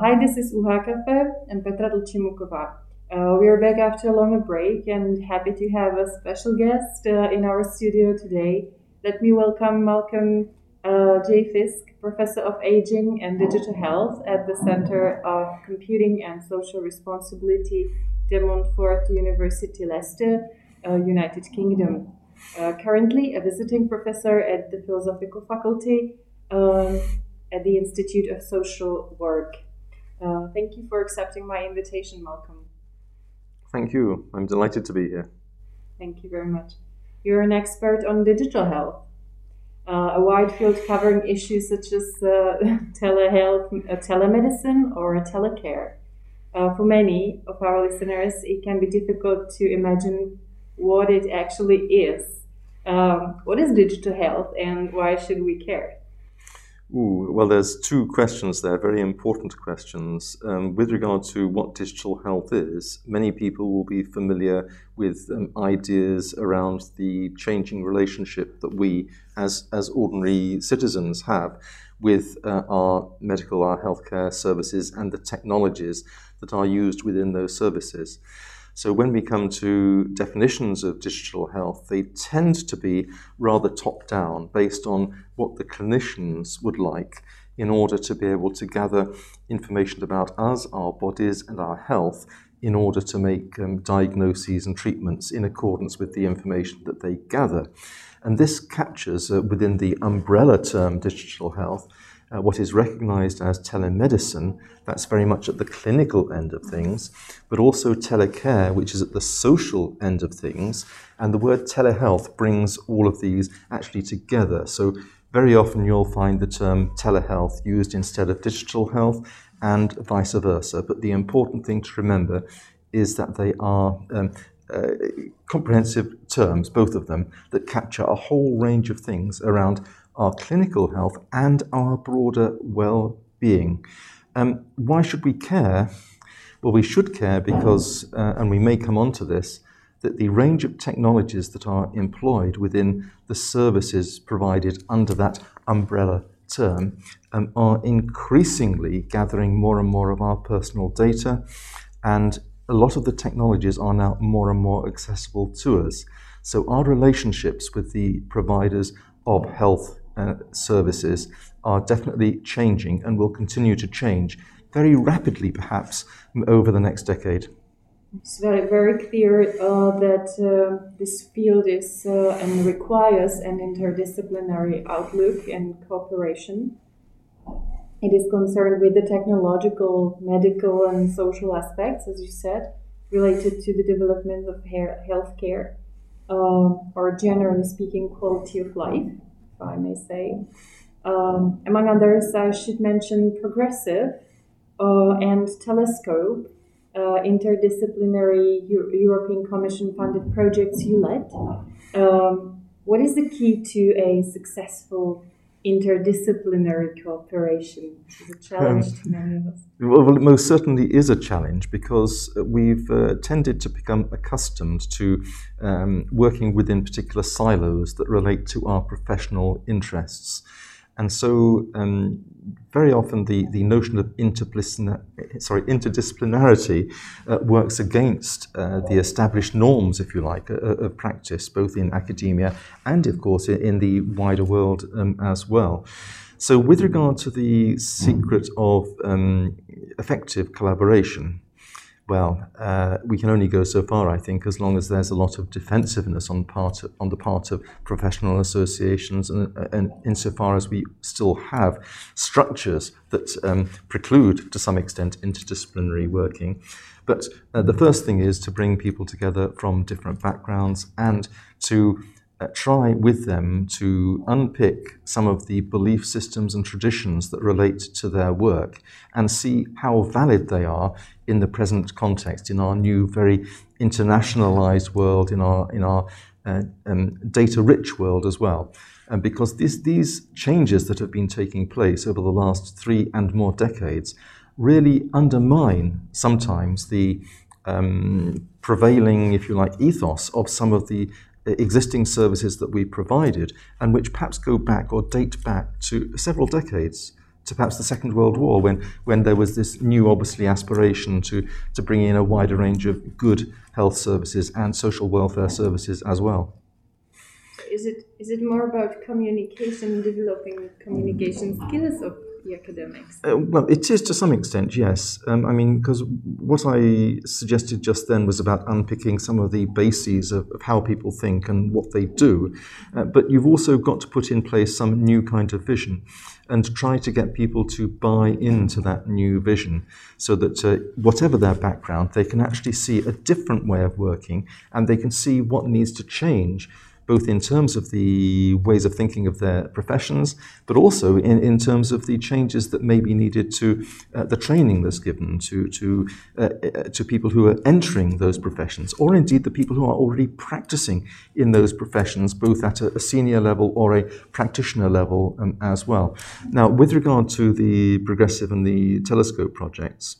Hi, this is Uha Cafe and Petra Dlčimukova. Uh, we are back after a long break and happy to have a special guest uh, in our studio today. Let me welcome Malcolm uh, J. Fisk, Professor of Aging and Digital Health at the Center of Computing and Social Responsibility, De Montfort University, Leicester, uh, United Kingdom. Uh, currently a visiting professor at the Philosophical Faculty um, at the Institute of Social Work. Uh, thank you for accepting my invitation, Malcolm. Thank you. I'm delighted to be here. Thank you very much. You're an expert on digital health, uh, a wide field covering issues such as uh, telehealth, uh, telemedicine, or telecare. Uh, for many of our listeners, it can be difficult to imagine what it actually is. Um, what is digital health, and why should we care? Ooh, well, there's two questions there, very important questions. Um, with regard to what digital health is, many people will be familiar with um, ideas around the changing relationship that we, as, as ordinary citizens, have with uh, our medical, our healthcare services, and the technologies that are used within those services. So when we come to definitions of digital health, they tend to be rather top down, based on what the clinicians would like in order to be able to gather information about us, our bodies, and our health in order to make um, diagnoses and treatments in accordance with the information that they gather. And this captures uh, within the umbrella term digital health uh, what is recognized as telemedicine, that's very much at the clinical end of things, but also telecare, which is at the social end of things. And the word telehealth brings all of these actually together. So, very often you'll find the term telehealth used instead of digital health and vice versa. But the important thing to remember is that they are um, uh, comprehensive terms, both of them, that capture a whole range of things around our clinical health, and our broader well being. Um, why should we care? Well, we should care because, uh, and we may come on to this, that the range of technologies that are employed within the services provided under that umbrella term um, are increasingly gathering more and more of our personal data, and a lot of the technologies are now more and more accessible to us. So, our relationships with the providers of health uh, services are definitely changing and will continue to change very rapidly, perhaps, over the next decade. It's very, very clear uh, that uh, this field is uh, and requires an interdisciplinary outlook and cooperation. It is concerned with the technological, medical, and social aspects, as you said, related to the development of healthcare, uh, or generally speaking, quality of life I may say. Um, among others, I should mention Progressive uh, and Telescope, uh, interdisciplinary Euro- European Commission funded projects you led. Um, what is the key to a successful interdisciplinary cooperation, is a challenge um, to many of us? Well, it most certainly is a challenge because we've uh, tended to become accustomed to um, working within particular silos that relate to our professional interests. And so, um, very often, the, the notion of sorry, interdisciplinarity uh, works against uh, the established norms, if you like, uh, of practice, both in academia and, of course, in the wider world um, as well. So, with regard to the secret of um, effective collaboration, well, uh, we can only go so far, I think, as long as there's a lot of defensiveness on part of, on the part of professional associations, and, and insofar as we still have structures that um, preclude, to some extent, interdisciplinary working. But uh, the first thing is to bring people together from different backgrounds and to uh, try with them to unpick some of the belief systems and traditions that relate to their work and see how valid they are in the present context, in our new, very internationalized world, in our, in our uh, um, data rich world as well. And because these, these changes that have been taking place over the last three and more decades really undermine sometimes the um, prevailing, if you like, ethos of some of the existing services that we provided and which perhaps go back or date back to several decades to perhaps the Second World War, when, when there was this new, obviously, aspiration to, to bring in a wider range of good health services and social welfare services as well. Is it is it more about communication, developing communication skills of the academics? Uh, well, it is to some extent, yes. Um, I mean, because what I suggested just then was about unpicking some of the bases of, of how people think and what they do. Uh, but you've also got to put in place some new kind of vision and try to get people to buy into that new vision so that uh, whatever their background, they can actually see a different way of working and they can see what needs to change both in terms of the ways of thinking of their professions, but also in, in terms of the changes that may be needed to uh, the training that's given to, to, uh, uh, to people who are entering those professions, or indeed the people who are already practicing in those professions, both at a, a senior level or a practitioner level um, as well. Now, with regard to the progressive and the telescope projects,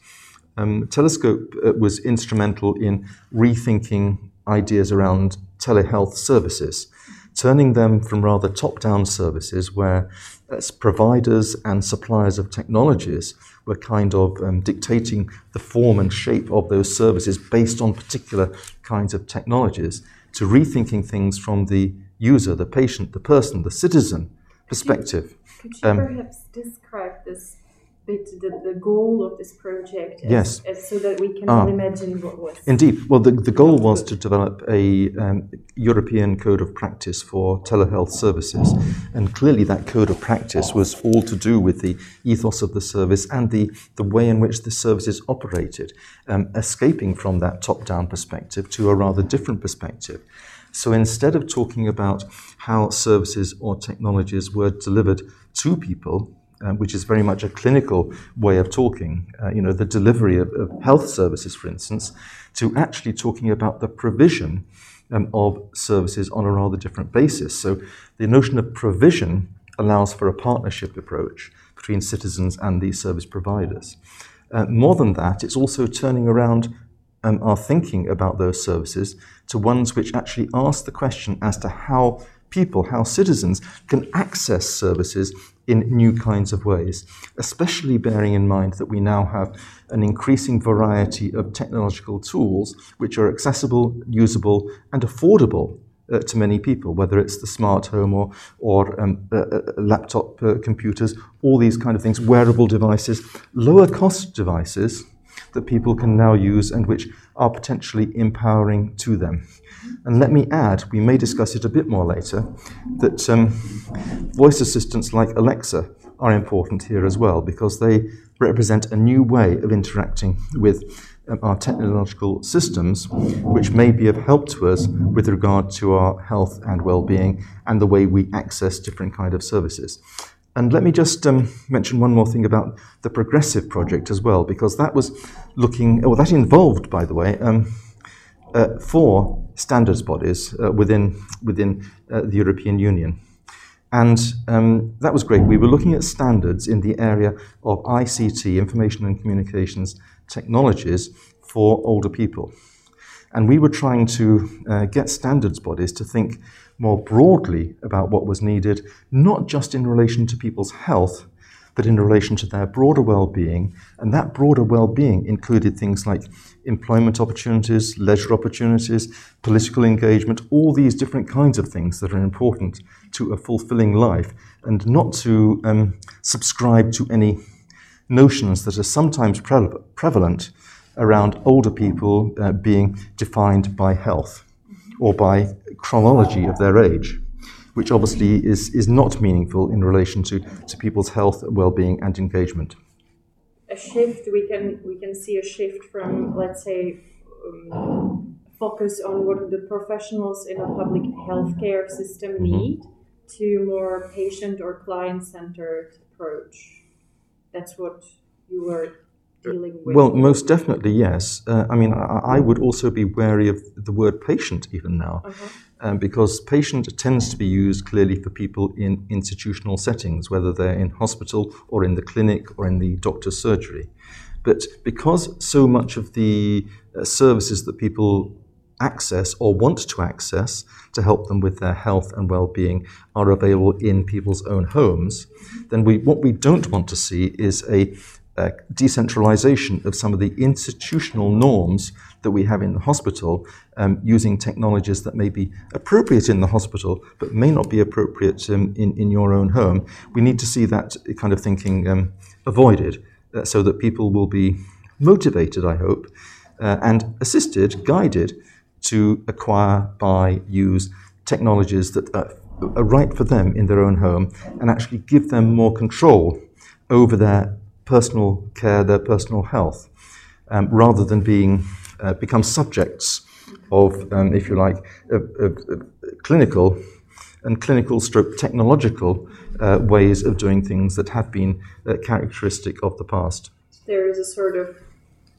um, Telescope uh, was instrumental in rethinking ideas around telehealth services, turning them from rather top down services where as providers and suppliers of technologies were kind of um, dictating the form and shape of those services based on particular kinds of technologies to rethinking things from the user, the patient, the person, the citizen perspective. Could you, could you um, perhaps describe this bit the, the goal of this project as, yes. As so that we can ah. imagine what was indeed well the, the goal was to develop a um, european code of practice for telehealth services and clearly that code of practice was all to do with the ethos of the service and the, the way in which the services operated um, escaping from that top-down perspective to a rather different perspective so instead of talking about how services or technologies were delivered to people um, which is very much a clinical way of talking, uh, you know, the delivery of, of, health services, for instance, to actually talking about the provision um, of services on a rather different basis. So the notion of provision allows for a partnership approach between citizens and these service providers. Uh, more than that, it's also turning around um, our thinking about those services to ones which actually ask the question as to how people, how citizens can access services in new kinds of ways, especially bearing in mind that we now have an increasing variety of technological tools which are accessible, usable, and affordable uh, to many people, whether it's the smart home or, or um, uh, uh, laptop computers, all these kind of things, wearable devices, lower cost devices that people can now use and which are potentially empowering to them. And let me add, we may discuss it a bit more later, that um, voice assistants like Alexa are important here as well because they represent a new way of interacting with um, our technological systems, which may be of help to us with regard to our health and well-being and the way we access different kind of services. And let me just um, mention one more thing about the Progressive project as well, because that was looking, well, that involved, by the way, um, uh, four standards bodies uh, within, within uh, the European Union. And um, that was great. We were looking at standards in the area of ICT, information and communications technologies, for older people. And we were trying to uh, get standards bodies to think more broadly about what was needed, not just in relation to people's health, but in relation to their broader well-being. And that broader well-being included things like employment opportunities, leisure opportunities, political engagement, all these different kinds of things that are important to a fulfilling life, and not to um, subscribe to any notions that are sometimes pre- prevalent around older people uh, being defined by health or by chronology of their age which obviously is, is not meaningful in relation to, to people's health, well-being and engagement. A shift, we can, we can see a shift from, let's say, um, focus on what the professionals in a public healthcare system mm-hmm. need to more patient or client-centered approach. That's what you were dealing with? Well, most definitely, yes. Uh, I mean, I, I, would also be wary of the word patient even now, uh-huh. um, because patient tends to be used clearly for people in institutional settings, whether they're in hospital or in the clinic or in the doctor's surgery. But because so much of the uh, services that people access or want to access to help them with their health and well-being are available in people's own homes, then we, what we don't want to see is a uh, decentralization of some of the institutional norms that we have in the hospital um, using technologies that may be appropriate in the hospital but may not be appropriate um, in, in your own home. We need to see that kind of thinking um, avoided uh, so that people will be motivated, I hope, uh, and assisted, guided to acquire, buy, use technologies that are, are right for them in their own home and actually give them more control over their personal care, their personal health, um, rather than being uh, become subjects of, um, if you like, of, of, of clinical and clinical stroke technological uh, ways of doing things that have been uh, characteristic of the past. There is a sort of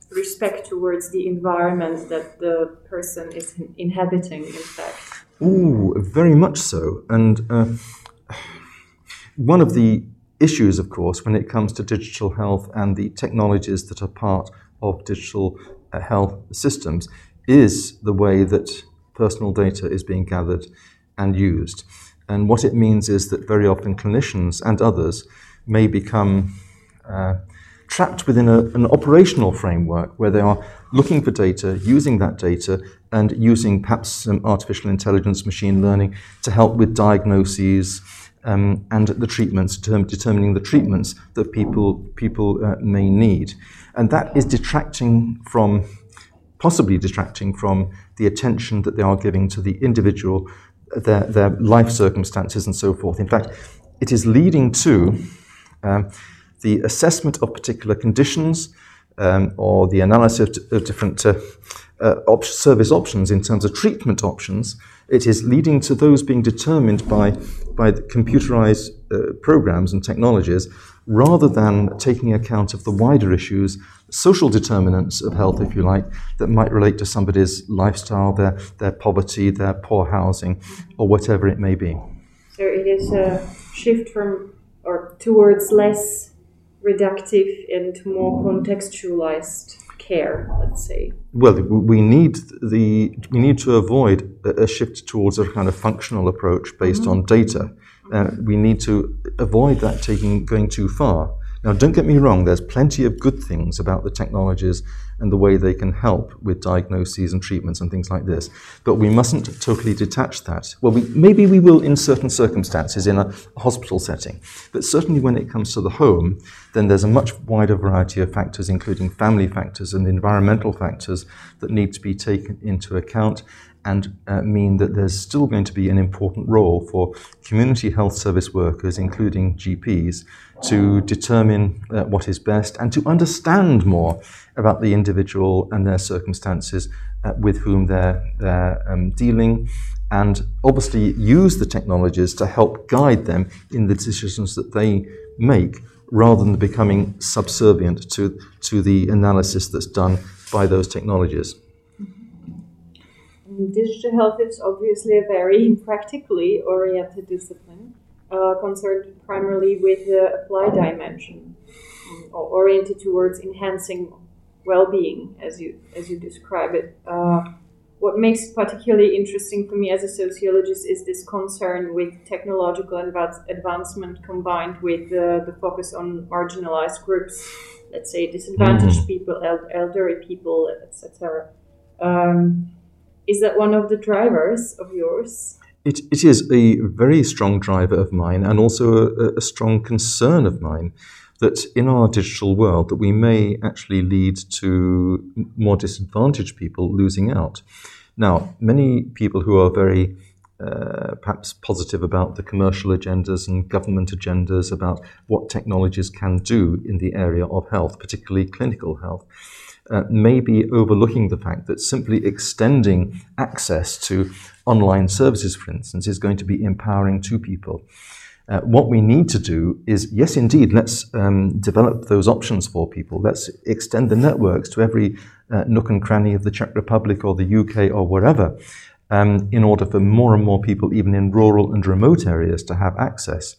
respect towards the environment that the person is inhabiting, in fact. Ooh, very much so. And uh, one of the issues, of course, when it comes to digital health and the technologies that are part of digital uh, health systems is the way that personal data is being gathered and used. And what it means is that very often clinicians and others may become uh, trapped within a, an operational framework where they are looking for data, using that data, and using perhaps some artificial intelligence, machine learning to help with diagnoses um, and the treatments, term, determining the treatments that people, people uh, may need. And that is detracting from, possibly detracting from the attention that they are giving to the individual, their, their life circumstances, and so forth. In fact, it is leading to um, the assessment of particular conditions um, or the analysis of, of different uh, uh, op- service options in terms of treatment options, it is leading to those being determined by, by computerized uh, programs and technologies rather than taking account of the wider issues, social determinants of health, if you like, that might relate to somebody's lifestyle, their, their poverty, their poor housing, or whatever it may be. So it is a shift from or towards less reductive and more contextualized care, let's say? Well, we need the we need to avoid a shift towards a kind of functional approach based mm-hmm. on data. Uh, we need to avoid that taking going too far. Now, don't get me wrong, there's plenty of good things about the technologies and the way they can help with diagnoses and treatments and things like this, but we mustn't totally detach that. Well, we, maybe we will in certain circumstances in a hospital setting, but certainly when it comes to the home, then there's a much wider variety of factors, including family factors and environmental factors, that need to be taken into account and uh, mean that there's still going to be an important role for community health service workers, including GPs, to determine uh, what is best and to understand more about the individual and their circumstances uh, with whom they're, they're um, dealing, and obviously use the technologies to help guide them in the decisions that they make rather than becoming subservient to, to the analysis that's done by those technologies. Digital health is obviously a very practically oriented discipline, uh, concerned primarily with the applied dimension, um, or oriented towards enhancing well-being, as you as you describe it. Uh, what makes it particularly interesting for me as a sociologist is this concern with technological advancement combined with the, the focus on marginalized groups, let's say disadvantaged mm-hmm. people, elderly people, etc. Um, is that one of the drivers of yours? It, it is a very strong driver of mine and also a, a strong concern of mine that in our digital world that we may actually lead to more disadvantaged people losing out. Now, many people who are very uh, perhaps positive about the commercial agendas and government agendas about what technologies can do in the area of health, particularly clinical health, uh, may be overlooking the fact that simply extending access to online services, for instance, is going to be empowering to people. Uh, what we need to do is, yes, indeed, let's um, develop those options for people. Let's extend the networks to every uh, nook and cranny of the Czech Republic or the UK or wherever, um, in order for more and more people, even in rural and remote areas, to have access.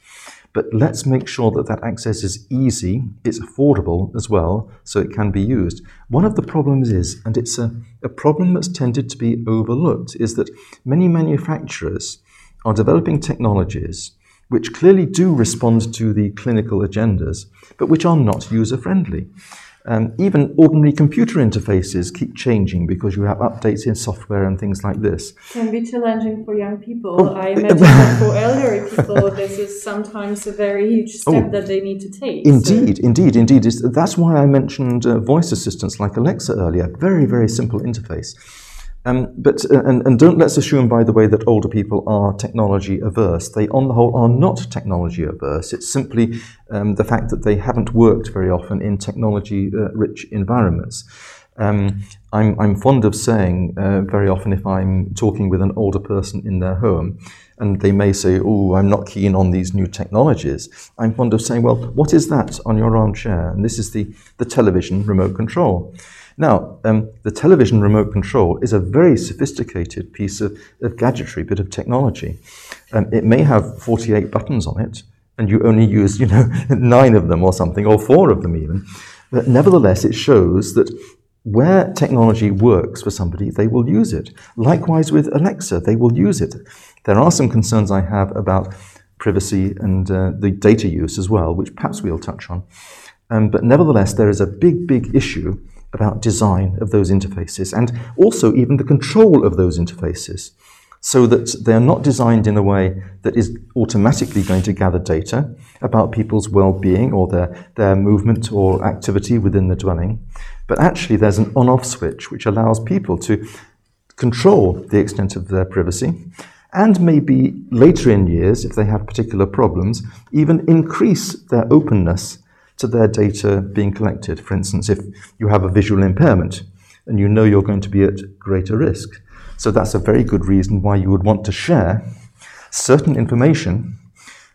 But let's make sure that that access is easy, it's affordable as well, so it can be used. One of the problems is, and it's a, a problem that's tended to be overlooked, is that many manufacturers are developing technologies which clearly do respond to the clinical agendas, but which are not user friendly. Um, even ordinary computer interfaces keep changing because you have updates in software and things like this. Can be challenging for young people. Oh. I imagine that for elderly people, this is sometimes a very huge step oh. that they need to take. Indeed, so. indeed, indeed. That's why I mentioned uh, voice assistants like Alexa earlier. Very, very simple interface. Um, but uh, and, and don't let's assume, by the way, that older people are technology averse. They, on the whole, are not technology averse. It's simply um, the fact that they haven't worked very often in technology-rich uh, environments. Um, I'm, I'm, fond of saying uh, very often if I'm talking with an older person in their home, and they may say, "Oh, I'm not keen on these new technologies." I'm fond of saying, "Well, what is that on your armchair?" And this is the the television remote control. Now, um, the television remote control is a very sophisticated piece of, of gadgetry, bit of technology. Um, it may have 48 buttons on it, and you only use, you know, nine of them or something, or four of them even. But nevertheless, it shows that where technology works for somebody, they will use it. Likewise with Alexa, they will use it. There are some concerns I have about privacy and uh, the data use as well, which perhaps we'll touch on. Um, but nevertheless, there is a big, big issue about design of those interfaces and also even the control of those interfaces so that they're not designed in a way that is automatically going to gather data about people's well-being or their, their movement or activity within the dwelling, but actually there's an on-off switch which allows people to control the extent of their privacy and maybe later in years, if they have particular problems, even increase their openness to their data being collected. For instance, if you have a visual impairment and you know you're going to be at greater risk. So that's a very good reason why you would want to share certain information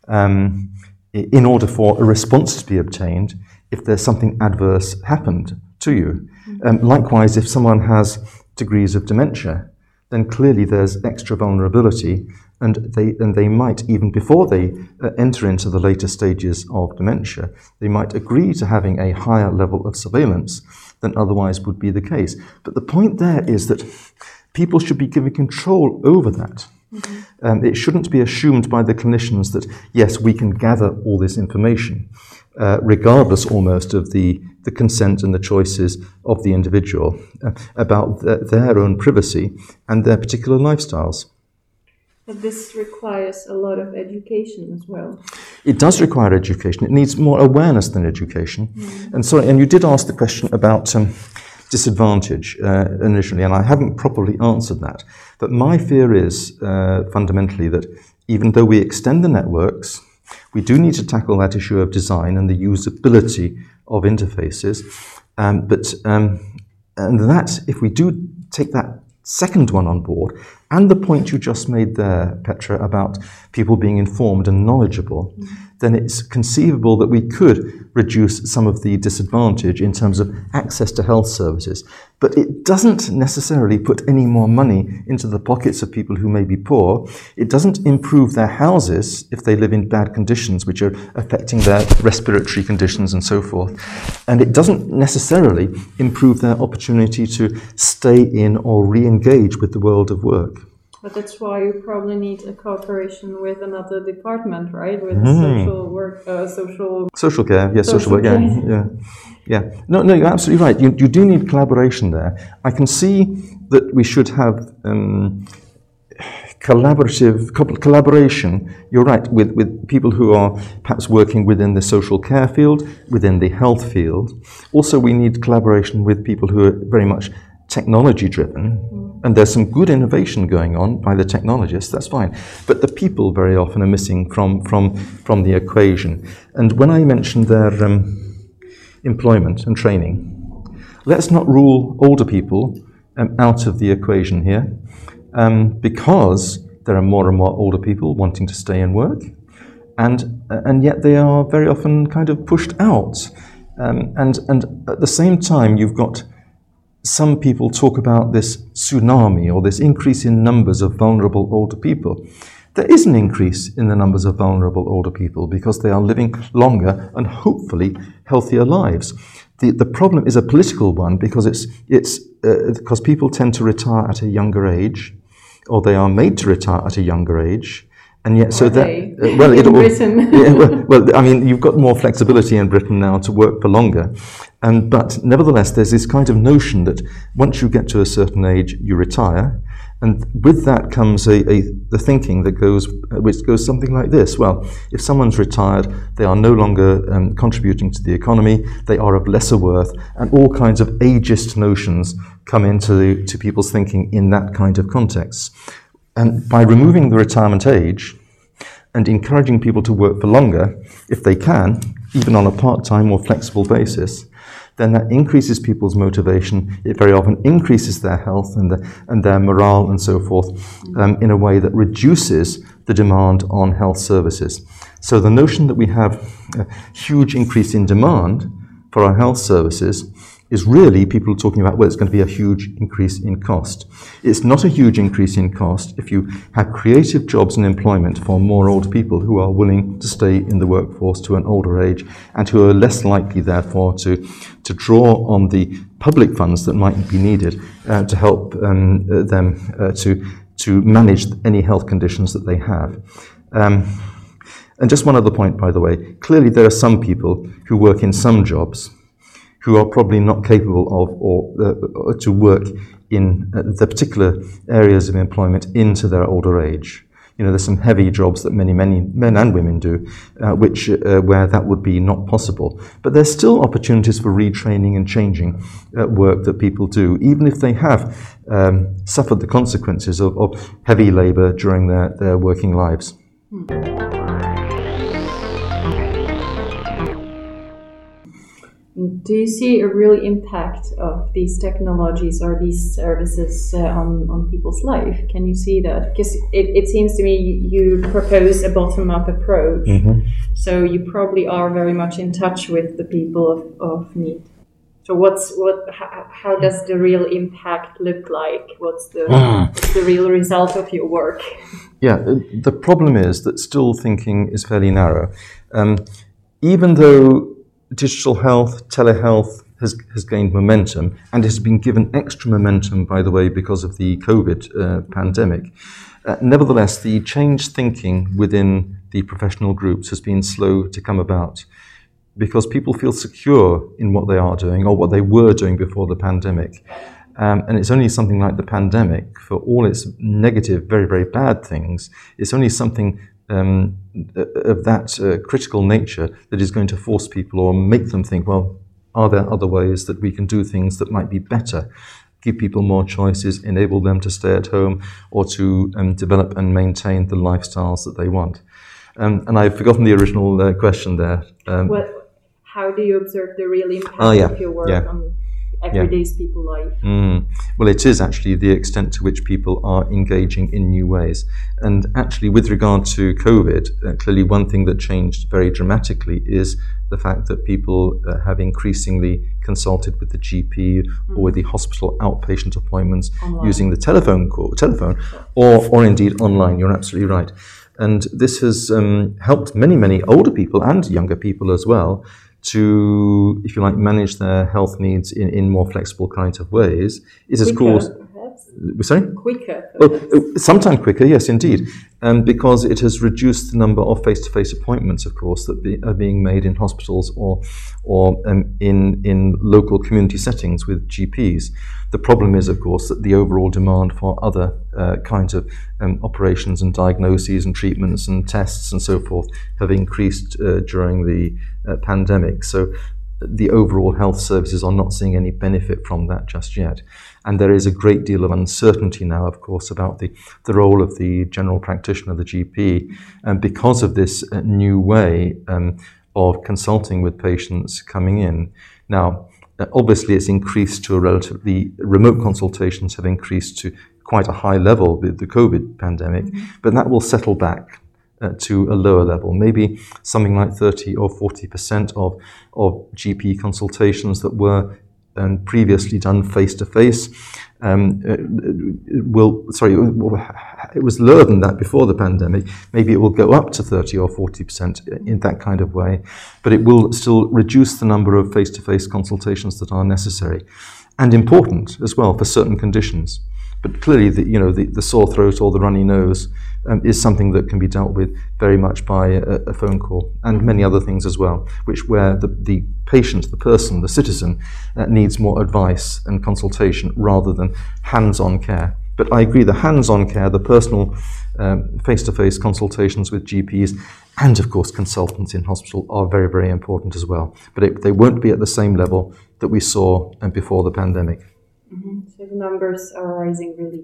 um, in order for a response to be obtained if there's something adverse happened to you. Um, likewise, if someone has degrees of dementia, then clearly there's extra vulnerability and they, and they might, even before they uh, enter into the later stages of dementia, they might agree to having a higher level of surveillance than otherwise would be the case. But the point there is that people should be given control over that. Mm-hmm. Um, it shouldn't be assumed by the clinicians that, yes, we can gather all this information, uh, regardless almost of the, the consent and the choices of the individual uh, about th- their own privacy and their particular lifestyles. But this requires a lot of education as well. It does require education. It needs more awareness than education. Mm. And so, and you did ask the question about um, disadvantage uh, initially, and I haven't properly answered that. But my fear is uh, fundamentally that even though we extend the networks, we do need to tackle that issue of design and the usability of interfaces. Um, but um, and that, if we do take that second one on board, and the point you just made there, Petra, about people being informed and knowledgeable, mm-hmm. Then it's conceivable that we could reduce some of the disadvantage in terms of access to health services. But it doesn't necessarily put any more money into the pockets of people who may be poor. It doesn't improve their houses if they live in bad conditions, which are affecting their respiratory conditions and so forth. And it doesn't necessarily improve their opportunity to stay in or re engage with the world of work. But that's why you probably need a cooperation with another department, right? With mm. social work, uh, social social care, yes, social, social work, yeah, yeah, yeah. No, no, you're absolutely right. You, you do need collaboration there. I can see that we should have um, collaborative collaboration. You're right with with people who are perhaps working within the social care field, within the health field. Also, we need collaboration with people who are very much technology driven. Mm and there's some good innovation going on by the technologists, that's fine. But the people very often are missing from, from, from the equation. And when I mentioned their um, employment and training, let's not rule older people um, out of the equation here, um, because there are more and more older people wanting to stay and work. and, and yet they are very often kind of pushed out. Um, and, and at the same time, you've got some people talk about this tsunami or this increase in numbers of vulnerable older people. There is an increase in the numbers of vulnerable older people because they are living longer and hopefully healthier lives. The, the problem is a political one because it's, it's uh, because people tend to retire at a younger age or they are made to retire at a younger age and yet, so that uh, well, it, Britain. yeah, well, well, I mean, you've got more flexibility in Britain now to work for longer, and but nevertheless, there's this kind of notion that once you get to a certain age, you retire, and with that comes a, a the thinking that goes, which goes something like this: Well, if someone's retired, they are no longer um, contributing to the economy, they are of lesser worth, and all kinds of ageist notions come into to people's thinking in that kind of context. And by removing the retirement age and encouraging people to work for longer, if they can, even on a part time or flexible basis, then that increases people's motivation. It very often increases their health and, the, and their morale and so forth um, in a way that reduces the demand on health services. So the notion that we have a huge increase in demand for our health services is really people talking about, well, it's going to be a huge increase in cost. It's not a huge increase in cost if you have creative jobs and employment for more old people who are willing to stay in the workforce to an older age and who are less likely, therefore, to, to draw on the public funds that might be needed uh, to help um, uh, them uh, to, to manage any health conditions that they have. Um, and just one other point, by the way. Clearly, there are some people who work in some jobs who are probably not capable of or uh, to work in uh, the particular areas of employment into their older age. You know, there's some heavy jobs that many, many men and women do, uh, which uh, where that would be not possible. But there's still opportunities for retraining and changing uh, work that people do, even if they have um, suffered the consequences of, of heavy labour during their, their working lives. Hmm. Do you see a real impact of these technologies or these services uh, on, on people's life? Can you see that? Because it, it seems to me you propose a bottom up approach. Mm-hmm. So you probably are very much in touch with the people of, of need. So what's what? How, how does the real impact look like? What's the mm. the real result of your work? Yeah, uh, the problem is that still thinking is fairly narrow. Um, even though digital health, telehealth has, has gained momentum and has been given extra momentum, by the way, because of the COVID uh, pandemic. Uh, nevertheless, the changed thinking within the professional groups has been slow to come about because people feel secure in what they are doing or what they were doing before the pandemic. Um, and it's only something like the pandemic, for all its negative, very, very bad things, it's only something um, of that uh, critical nature that is going to force people or make them think, well, are there other ways that we can do things that might be better? Give people more choices, enable them to stay at home or to um, develop and maintain the lifestyles that they want. Um, and I've forgotten the original uh, question there. Um, well, how do you observe the real impact oh, yeah, of your work yeah. on everyday's yeah. people life. Mm. Well, it is actually the extent to which people are engaging in new ways. And actually, with regard to COVID, uh, clearly one thing that changed very dramatically is the fact that people uh, have increasingly consulted with the GP mm. or with the hospital outpatient appointments online. using the telephone call, telephone, or, or indeed online. You're absolutely right. And this has um, helped many, many older people and younger people as well to, if you like, manage their health needs in, in more flexible kinds of ways is, of course, Sorry? Quicker. Oh, sometimes quicker, yes, indeed. Um, because it has reduced the number of face to face appointments, of course, that be, are being made in hospitals or, or um, in, in local community settings with GPs. The problem is, of course, that the overall demand for other uh, kinds of um, operations and diagnoses and treatments and tests and so forth have increased uh, during the uh, pandemic. So the overall health services are not seeing any benefit from that just yet. And there is a great deal of uncertainty now, of course, about the, the role of the general practitioner, the GP. And because of this uh, new way um, of consulting with patients coming in. Now, uh, obviously, it's increased to a relatively, remote consultations have increased to quite a high level with the COVID pandemic, mm-hmm. but that will settle back uh, to a lower level. Maybe something like 30 or 40% of, of GP consultations that were um, previously done face to face will sorry it was lower than that before the pandemic maybe it will go up to 30 or 40% in that kind of way but it will still reduce the number of face to face consultations that are necessary and important as well for certain conditions but clearly, the, you know, the, the sore throat or the runny nose um, is something that can be dealt with very much by a, a, phone call and many other things as well, which where the, the patient, the person, the citizen uh, needs more advice and consultation rather than hands-on care. But I agree, the hands-on care, the personal um, face-to-face consultations with GPs, and of course consultants in hospital are very, very important as well. But it, they won't be at the same level that we saw um, before the pandemic. Mm-hmm. So the numbers are rising really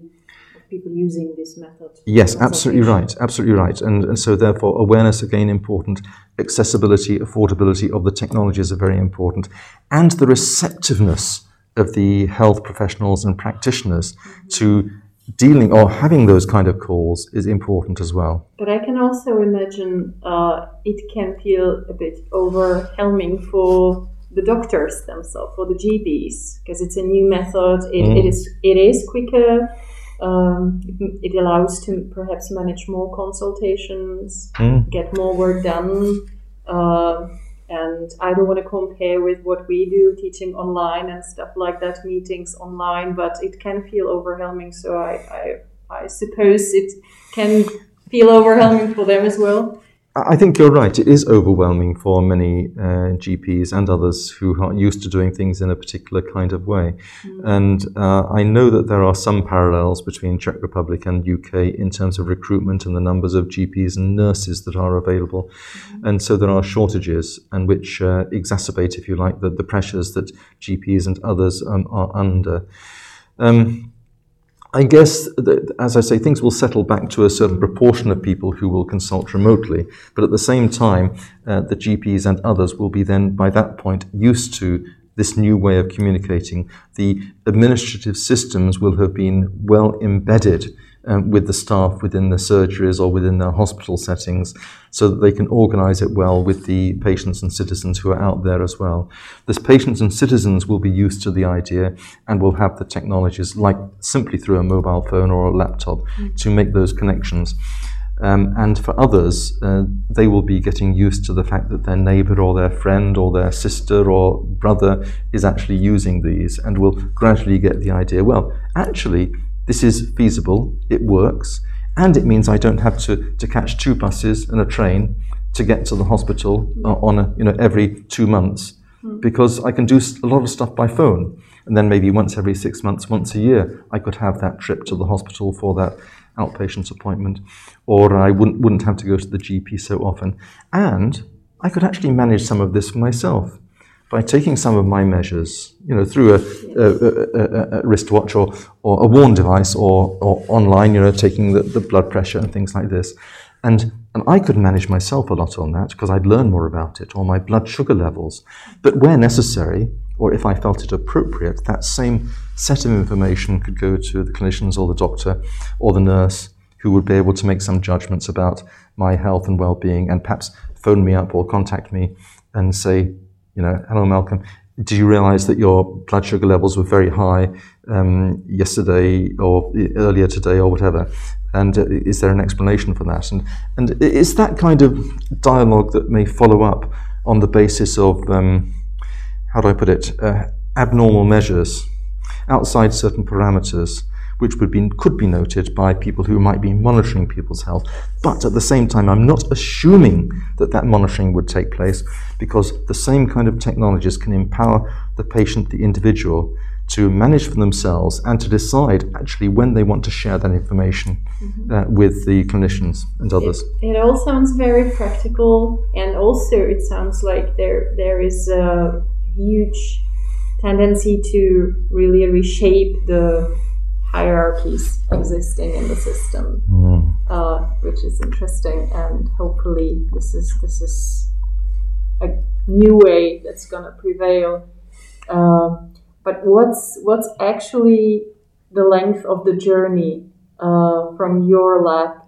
of people using this method. Yes, absolutely right. Absolutely right. And, and so therefore awareness again important, accessibility, affordability of the technologies are very important, and the receptiveness of the health professionals and practitioners mm-hmm. to dealing or having those kind of calls is important as well. But I can also imagine uh, it can feel a bit overwhelming for the doctors themselves or the GPs because it's a new method. It, mm. it is it is quicker. Um, it, it, allows to perhaps manage more consultations, mm. get more work done. Uh, and I don't want to compare with what we do, teaching online and stuff like that, meetings online, but it can feel overwhelming. So I, I, I suppose it can feel overwhelming for them as well. I think you're right. It is overwhelming for many uh, GPs and others who aren't used to doing things in a particular kind of way. Mm. And uh, I know that there are some parallels between Czech Republic and UK in terms of recruitment and the numbers of GPs and nurses that are available. Mm. And so there are shortages, and which uh, exacerbate, if you like, the, the pressures that GPs and others um, are under. Um, I guess, that, as I say, things will settle back to a certain proportion of people who will consult remotely. But at the same time, uh, the GPs and others will be then, by that point, used to this new way of communicating. The administrative systems will have been well embedded um, with the staff within the surgeries or within their hospital settings so that they can organize it well with the patients and citizens who are out there as well. This patients and citizens will be used to the idea and will have the technologies like simply through a mobile phone or a laptop mm. to make those connections. Um, and for others, uh, they will be getting used to the fact that their neighbor or their friend or their sister or brother is actually using these and will gradually get the idea well, actually, this is feasible, it works, and it means I don't have to, to catch two buses and a train to get to the hospital uh, on a, you know, every two months hmm. because I can do a lot of stuff by phone. And then maybe once every six months, once a year, I could have that trip to the hospital for that outpatient appointment, or I wouldn't, wouldn't have to go to the GP so often. And I could actually manage some of this for myself by taking some of my measures, you know, through a, a, a, a wristwatch or, or a worn device or, or online, you know, taking the, the blood pressure and things like this. And, and I could manage myself a lot on that because I'd learn more about it or my blood sugar levels. But where necessary, or if I felt it appropriate, that same set of information could go to the clinicians or the doctor or the nurse who would be able to make some judgments about my health and well-being and perhaps phone me up or contact me and say, you know, hello, Malcolm. Did you realize that your blood sugar levels were very high um, yesterday or earlier today or whatever? And uh, is there an explanation for that? And, and it's that kind of dialogue that may follow up on the basis of, um, how do I put it, uh, abnormal measures outside certain parameters which would be, could be noted by people who might be monitoring people's health. But at the same time, I'm not assuming that that monitoring would take place because the same kind of technologies can empower the patient, the individual, to manage for themselves and to decide actually when they want to share that information mm-hmm. uh, with the clinicians and others. It, it, all sounds very practical, and also it sounds like there there is a huge tendency to really reshape the hierarchies existing in the system, mm. uh, which is interesting. And hopefully, this is this is a new way that's going to prevail. Uh, but what's what's actually the length of the journey uh, from your lab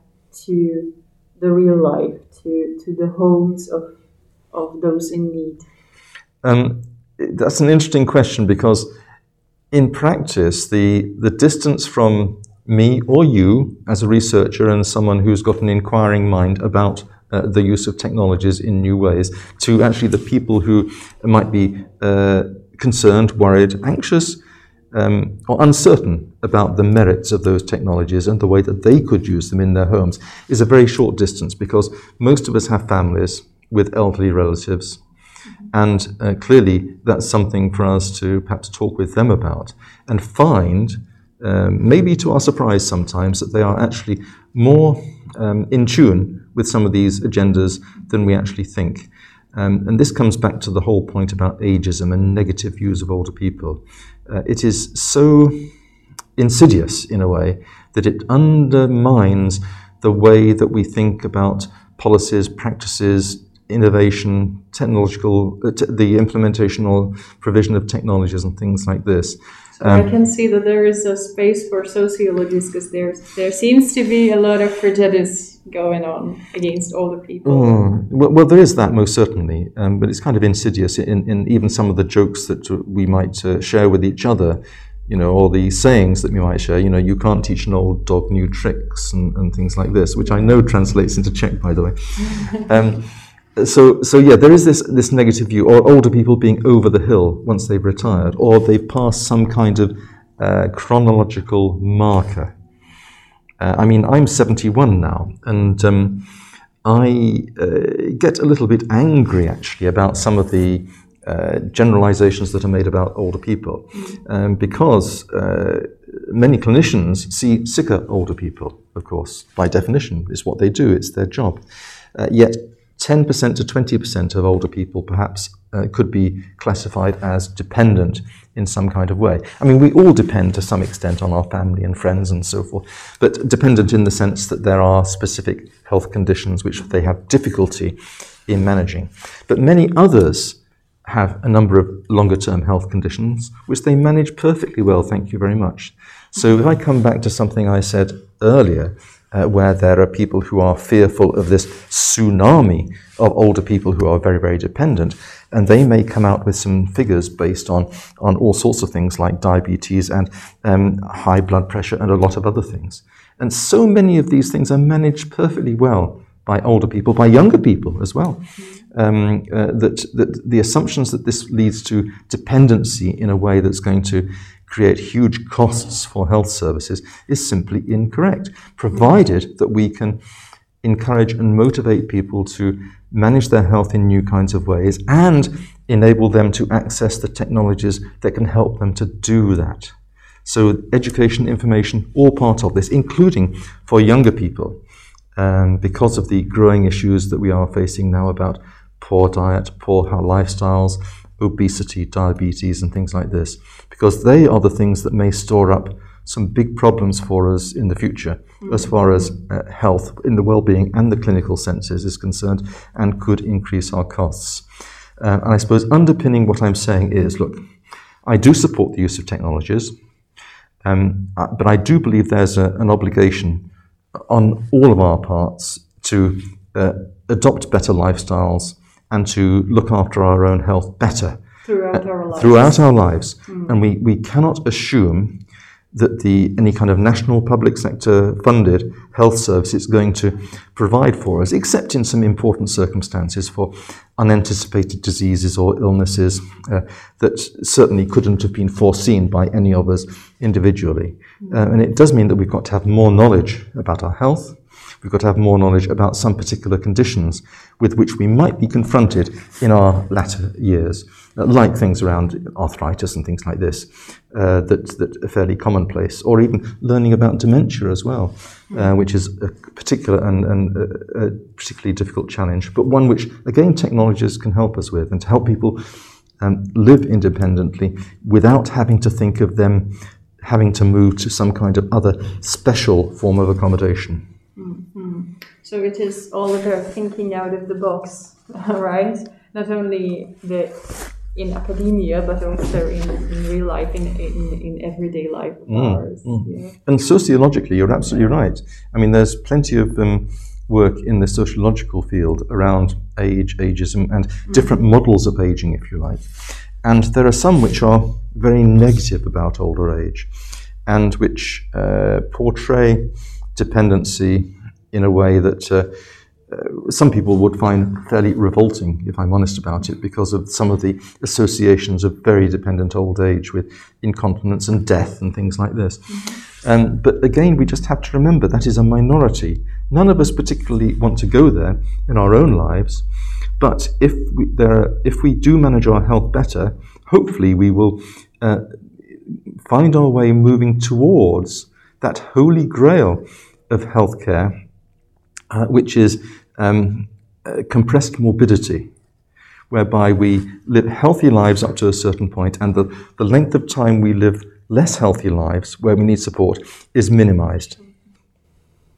to the real life, to, to the homes of, of those in need? Um, that's an interesting question because in practice, the, the distance from me or you as a researcher and someone who's got an inquiring mind about uh, the use of technologies in new ways to actually the people who might be uh, concerned, worried, anxious, um, or uncertain about the merits of those technologies and the way that they could use them in their homes is a very short distance because most of us have families with elderly relatives. And uh, clearly, that's something for us to perhaps talk with them about and find, um, maybe to our surprise sometimes, that they are actually more um, in tune with some of these agendas than we actually think. Um, and this comes back to the whole point about ageism and negative views of older people. Uh, it is so insidious in a way that it undermines the way that we think about policies, practices, innovation, technological, uh, the implementation or provision of technologies and things like this. So um, I can see that there is a space for sociologists because there there seems to be a lot of prejudice going on against older people. Oh, well, well, there is that most certainly, um, but it's kind of insidious in, in even some of the jokes that we might uh, share with each other. You know, or the sayings that we might share. You know, you can't teach an old dog new tricks and, and things like this, which I know translates into Czech, by the way. Um, so, so yeah, there is this, this negative view, or older people being over the hill once they've retired, or they've passed some kind of uh, chronological marker. Uh, I mean, I'm 71 now, and um, I uh, get a little bit angry actually about some of the uh, generalizations that are made about older people, um, because uh, many clinicians see sicker older people, of course, by definition, is what they do, it's their job. Uh, yet 10% to 20% of older people perhaps uh, could be classified as dependent in some kind of way. I mean, we all depend to some extent on our family and friends and so forth, but dependent in the sense that there are specific health conditions which they have difficulty in managing. But many others have a number of longer term health conditions which they manage perfectly well, thank you very much. So if I come back to something I said earlier, uh, where there are people who are fearful of this tsunami of older people who are very, very dependent. And they may come out with some figures based on, on all sorts of things like diabetes and um, high blood pressure and a lot of other things. And so many of these things are managed perfectly well by older people, by younger people as well. Um, uh, that, that the assumptions that this leads to dependency in a way that's going to create huge costs for health services is simply incorrect, provided that we can encourage and motivate people to manage their health in new kinds of ways and enable them to access the technologies that can help them to do that. So, education, information, all part of this, including for younger people, um, because of the growing issues that we are facing now about poor diet, poor lifestyles, obesity, diabetes, and things like this, because they are the things that may store up some big problems for us in the future mm-hmm. as far as uh, health in the well-being and the clinical senses is concerned and could increase our costs. Uh, and I suppose underpinning what I'm saying is, look, I do support the use of technologies, um, uh, but I do believe there's a, an obligation on all of our parts to uh, adopt better lifestyles and to look after our own health better throughout our lives. Throughout our lives. Mm. And we, we cannot assume that the any kind of national public sector funded health service is going to provide for us, except in some important circumstances for unanticipated diseases or illnesses uh, that certainly couldn't have been foreseen by any of us individually. Mm. Uh, and it does mean that we've got to have more knowledge about our health, We've got to have more knowledge about some particular conditions with which we might be confronted in our latter years, like things around arthritis and things like this, uh, that, that are fairly commonplace, or even learning about dementia as well, uh, which is a particular and, and a, a particularly difficult challenge, but one which, again, technologies can help us with and to help people um, live independently without having to think of them having to move to some kind of other special form of accommodation. Mm-hmm. So it is all about thinking out of the box, right? Not only the in academia, but also in, in real life, in, in, in everyday life of mm, ours. Mm. Yeah. And sociologically, you're absolutely right. I mean, there's plenty of um, work in the sociological field around age, ageism, and different models of aging, if you like. And there are some which are very negative about older age and which uh, portray dependency in a way that uh, some people would find fairly revolting, if I'm honest about it, because of some of the associations of very dependent old age with incontinence and death and things like this. Mm-hmm. Um, but again, we just have to remember that is a minority. None of us particularly want to go there in our own lives. But if we, there, if we do manage our health better, hopefully we will uh, find our way moving towards that holy grail of healthcare, uh, which is um, uh, compressed morbidity, whereby we live healthy lives up to a certain point, and the, the length of time we live less healthy lives, where we need support, is minimized.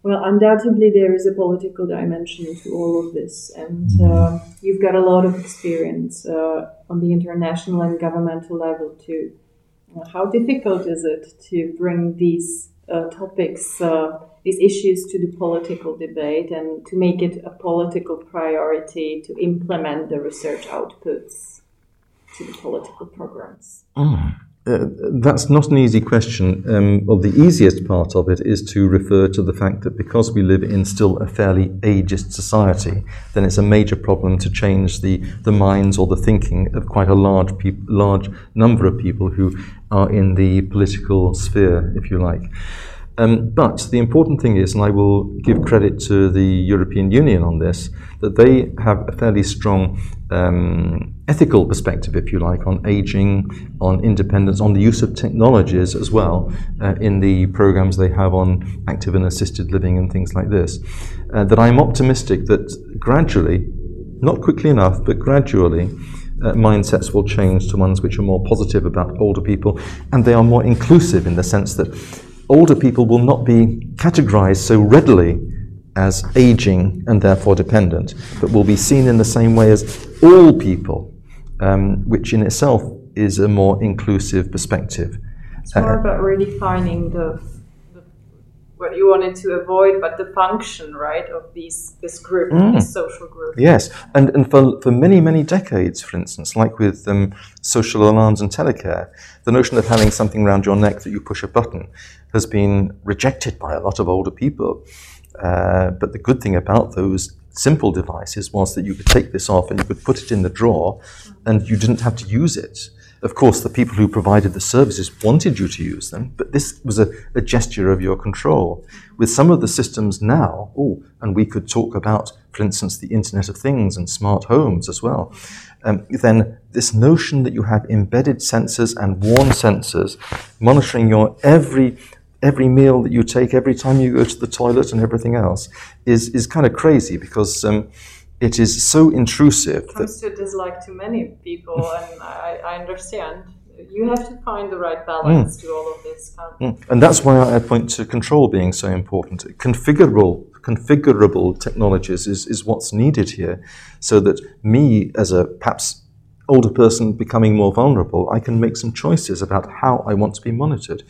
Well, undoubtedly, there is a political dimension to all of this, and uh, you've got a lot of experience uh, on the international and governmental level too. How difficult is it to bring these uh, topics, uh, these issues to the political debate and to make it a political priority to implement the research outputs to the political programs? Mm. Uh, that's not an easy question. Um, well, the easiest part of it is to refer to the fact that because we live in still a fairly ageist society, then it's a major problem to change the, the minds or the thinking of quite a large, peop- large number of people who are in the political sphere, if you like. Um, but the important thing is, and I will give credit to the European Union on this, that they have a fairly strong um, ethical perspective, if you like, on aging, on independence, on the use of technologies as well uh, in the programs they have on active and assisted living and things like this. Uh, that I'm optimistic that gradually, not quickly enough, but gradually, uh, mindsets will change to ones which are more positive about older people and they are more inclusive in the sense that older people will not be categorized so readily as aging and therefore dependent, but will be seen in the same way as all people, um, which in itself is a more inclusive perspective. It's more uh, about redefining the what you wanted to avoid, but the function, right, of these this group, mm. this social group. Yes, and and for for many many decades, for instance, like with um, social alarms and telecare, the notion of having something around your neck that you push a button has been rejected by a lot of older people. Uh, but the good thing about those simple devices was that you could take this off and you could put it in the drawer, and you didn't have to use it. Of course, the people who provided the services wanted you to use them, but this was a, a gesture of your control. With some of the systems now, oh, and we could talk about, for instance, the Internet of Things and smart homes as well, um, then this notion that you have embedded sensors and worn sensors monitoring your every every meal that you take, every time you go to the toilet, and everything else is is kind of crazy because. Um, it is so intrusive. It comes to dislike to many people, and I, I, understand. You have to find the right balance mm. to all of this. Mm. And that's why I point to control being so important. Configurable, configurable technologies is, is what's needed here, so that me, as a perhaps older person becoming more vulnerable, I can make some choices about how I want to be monitored.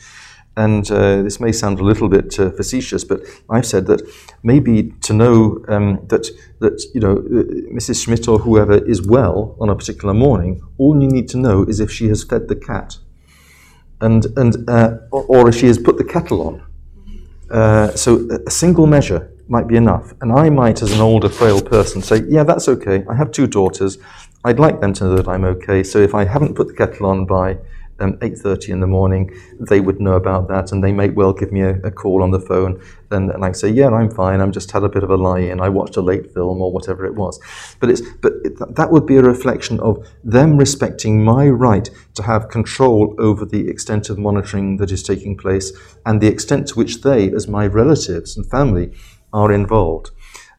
And uh, this may sound a little bit uh, facetious, but I've said that maybe to know um, that that you know uh, Mrs. Schmidt or whoever is well on a particular morning, all you need to know is if she has fed the cat, and and uh, or, or, if she has put the kettle on. Uh, so a single measure might be enough, and I might, as an older, frail person, say, "Yeah, that's okay. I have two daughters. I'd like them to know that I'm okay. So if I haven't put the kettle on by um, 8.30 in the morning, they would know about that and they may well give me a, a call on the phone and, and I say, yeah, I'm fine, I'm just had a bit of a lie-in, I watched a late film or whatever it was. But, it's, but it, that would be a reflection of them respecting my right to have control over the extent of monitoring that is taking place and the extent to which they, as my relatives and family, are involved.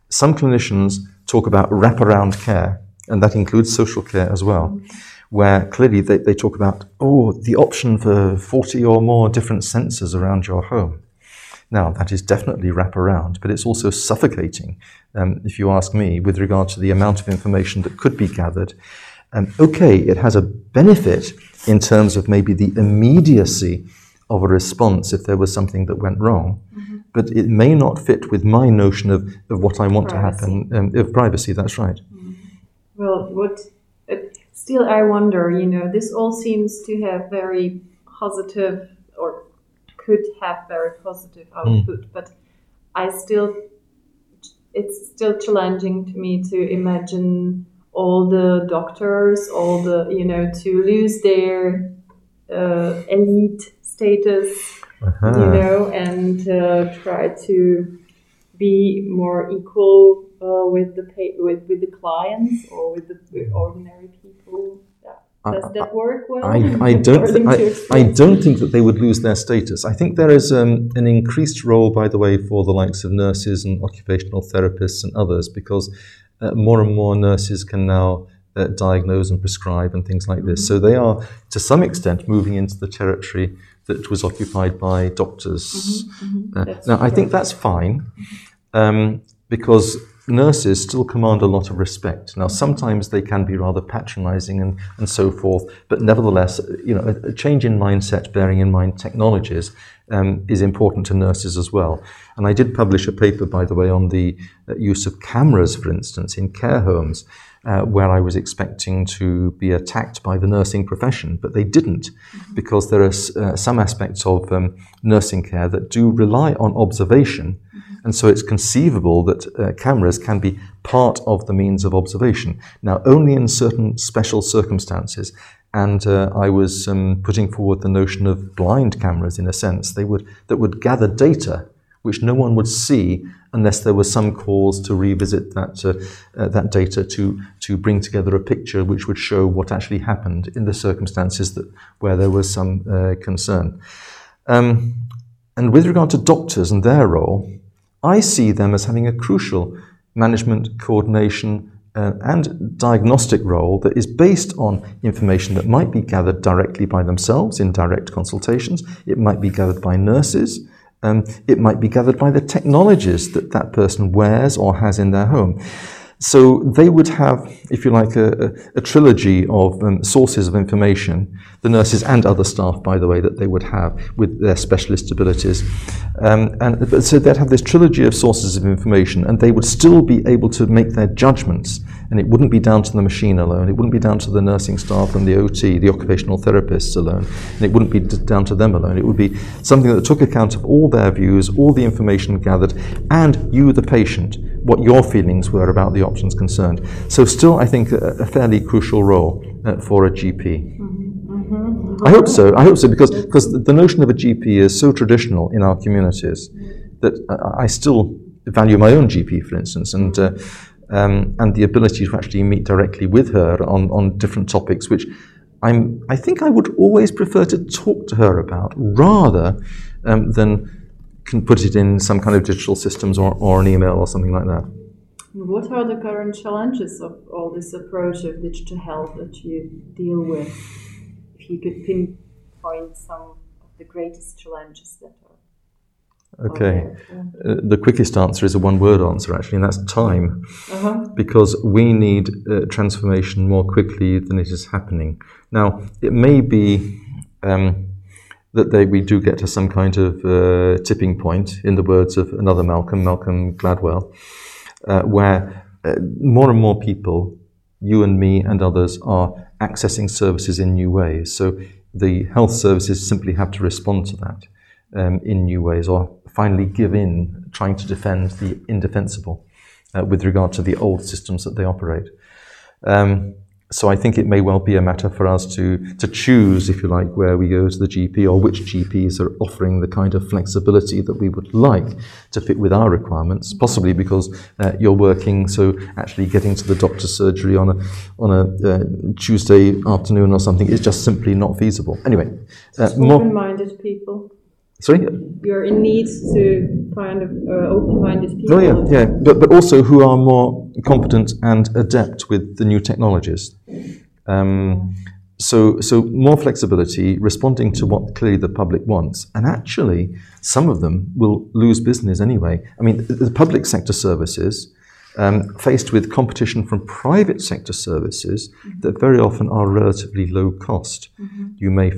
Some clinicians talk about wraparound care, and that includes social care as well. Mm-hmm where clearly they, they talk about, oh, the option for 40 or more different sensors around your home. Now, that is definitely wraparound, but it's also suffocating, um, if you ask me, with regard to the amount of information that could be gathered. Um, okay, it has a benefit in terms of maybe the immediacy of a response if there was something that went wrong. Mm-hmm. But it may not fit with my notion of, of what I want privacy. to happen, um, of privacy, that's right. Mm-hmm. Well, what still I wonder, you know, this all seems to have very positive or could have very positive hmm. output, mm. but I still, it's still challenging to me to imagine all the doctors, all the, you know, to lose their uh, elite status, uh-huh. you know, and uh, try to be more equal uh, with the pay- with with the clients or with the with ordinary people. Does that work well? I, I don't. I, I, don't think that they would lose their status. I think there is um, an increased role, by the way, for the likes of nurses and occupational therapists and others, because uh, more and more nurses can now uh, diagnose and prescribe and things like this. So they are, to some extent, moving into the territory that was occupied by doctors. Mm-hmm, mm-hmm. Uh, now, I think that's fine um, because nurses still command a lot of respect. Now, sometimes they can be rather patronizing and, and so forth, but nevertheless, you know, a, a change in mindset, bearing in mind technologies, um, is important to nurses as well. And I did publish a paper, by the way, on the uh, use of cameras, for instance, in care homes. Uh, where I was expecting to be attacked by the nursing profession, but they didn't, mm-hmm. because there are uh, some aspects of um, nursing care that do rely on observation and so it's conceivable that uh, cameras can be part of the means of observation. Now, only in certain special circumstances. And uh, I was um, putting forward the notion of blind cameras, in a sense, they would, that would gather data which no one would see unless there was some cause to revisit that, uh, uh, that data to, to bring together a picture which would show what actually happened in the circumstances that, where there was some uh, concern. Um, and with regard to doctors and their role, I see them as having a crucial management, coordination, uh, and diagnostic role that is based on information that might be gathered directly by themselves in direct consultations, it might be gathered by nurses, um, it might be gathered by the technologies that that person wears or has in their home. So they would have, if you like, a, a, trilogy of um, sources of information, the nurses and other staff, by the way, that they would have with their specialist abilities. Um, and so they'd have this trilogy of sources of information, and they would still be able to make their judgments and it wouldn't be down to the machine alone. It wouldn't be down to the nursing staff and the OT, the occupational therapists alone. And it wouldn't be down to them alone. It would be something that took account of all their views, all the information gathered, and you, the patient, what your feelings were about the options concerned. So, still, I think a, a fairly crucial role uh, for a GP. I hope so. I hope so because because the notion of a GP is so traditional in our communities that I still value my own GP, for instance, and uh, um, and the ability to actually meet directly with her on, on different topics, which I'm, I think I would always prefer to talk to her about rather um, than can put it in some kind of digital systems or, or an email or something like that. What are the current challenges of all this approach of digital health that you deal with? If you could pinpoint some of the greatest challenges that Okay. Uh, the quickest answer is a one word answer, actually, and that's time. Uh-huh. Because we need uh, transformation more quickly than it is happening. Now, it may be um, that they, we do get to some kind of uh, tipping point, in the words of another Malcolm, Malcolm Gladwell, uh, where uh, more and more people, you and me and others, are accessing services in new ways. So the health services simply have to respond to that. Um, in new ways or finally give in, trying to defend the indefensible uh, with regard to the old systems that they operate. Um, so I think it may well be a matter for us to, to choose, if you like, where we go to the GP or which GPs are offering the kind of flexibility that we would like to fit with our requirements, possibly because uh, you're working, so actually getting to the doctor's surgery on a, on a uh, Tuesday afternoon or something is just simply not feasible. Anyway, uh, more open-minded people. Sorry? You're in need to find uh, open-minded people. Oh yeah, yeah, but but also who are more competent and adept with the new technologies. Um, so so more flexibility, responding to what clearly the public wants, and actually some of them will lose business anyway. I mean, the public sector services. Um, faced with competition from private sector services that very often are relatively low cost. Mm-hmm. You may